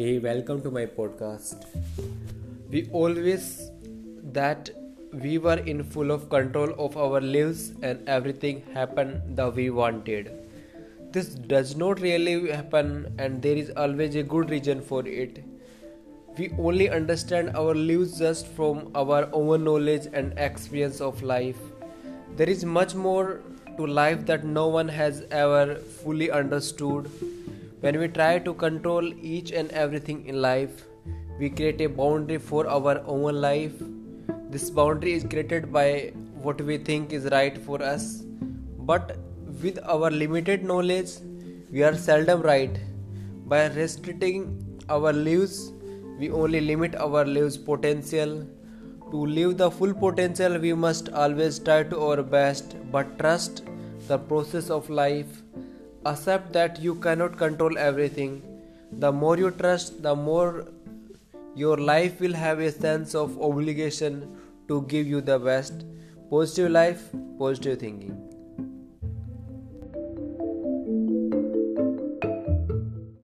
Hey, welcome to my podcast. We always that we were in full of control of our lives and everything happened the we wanted. This does not really happen and there is always a good reason for it. We only understand our lives just from our own knowledge and experience of life. There is much more to life that no one has ever fully understood when we try to control each and everything in life, we create a boundary for our own life. This boundary is created by what we think is right for us, but with our limited knowledge, we are seldom right. By restricting our lives, we only limit our lives' potential. To live the full potential, we must always try to our best, but trust the process of life accept that you cannot control everything. The more you trust, the more your life will have a sense of obligation to give you the best. Positive life, positive thinking.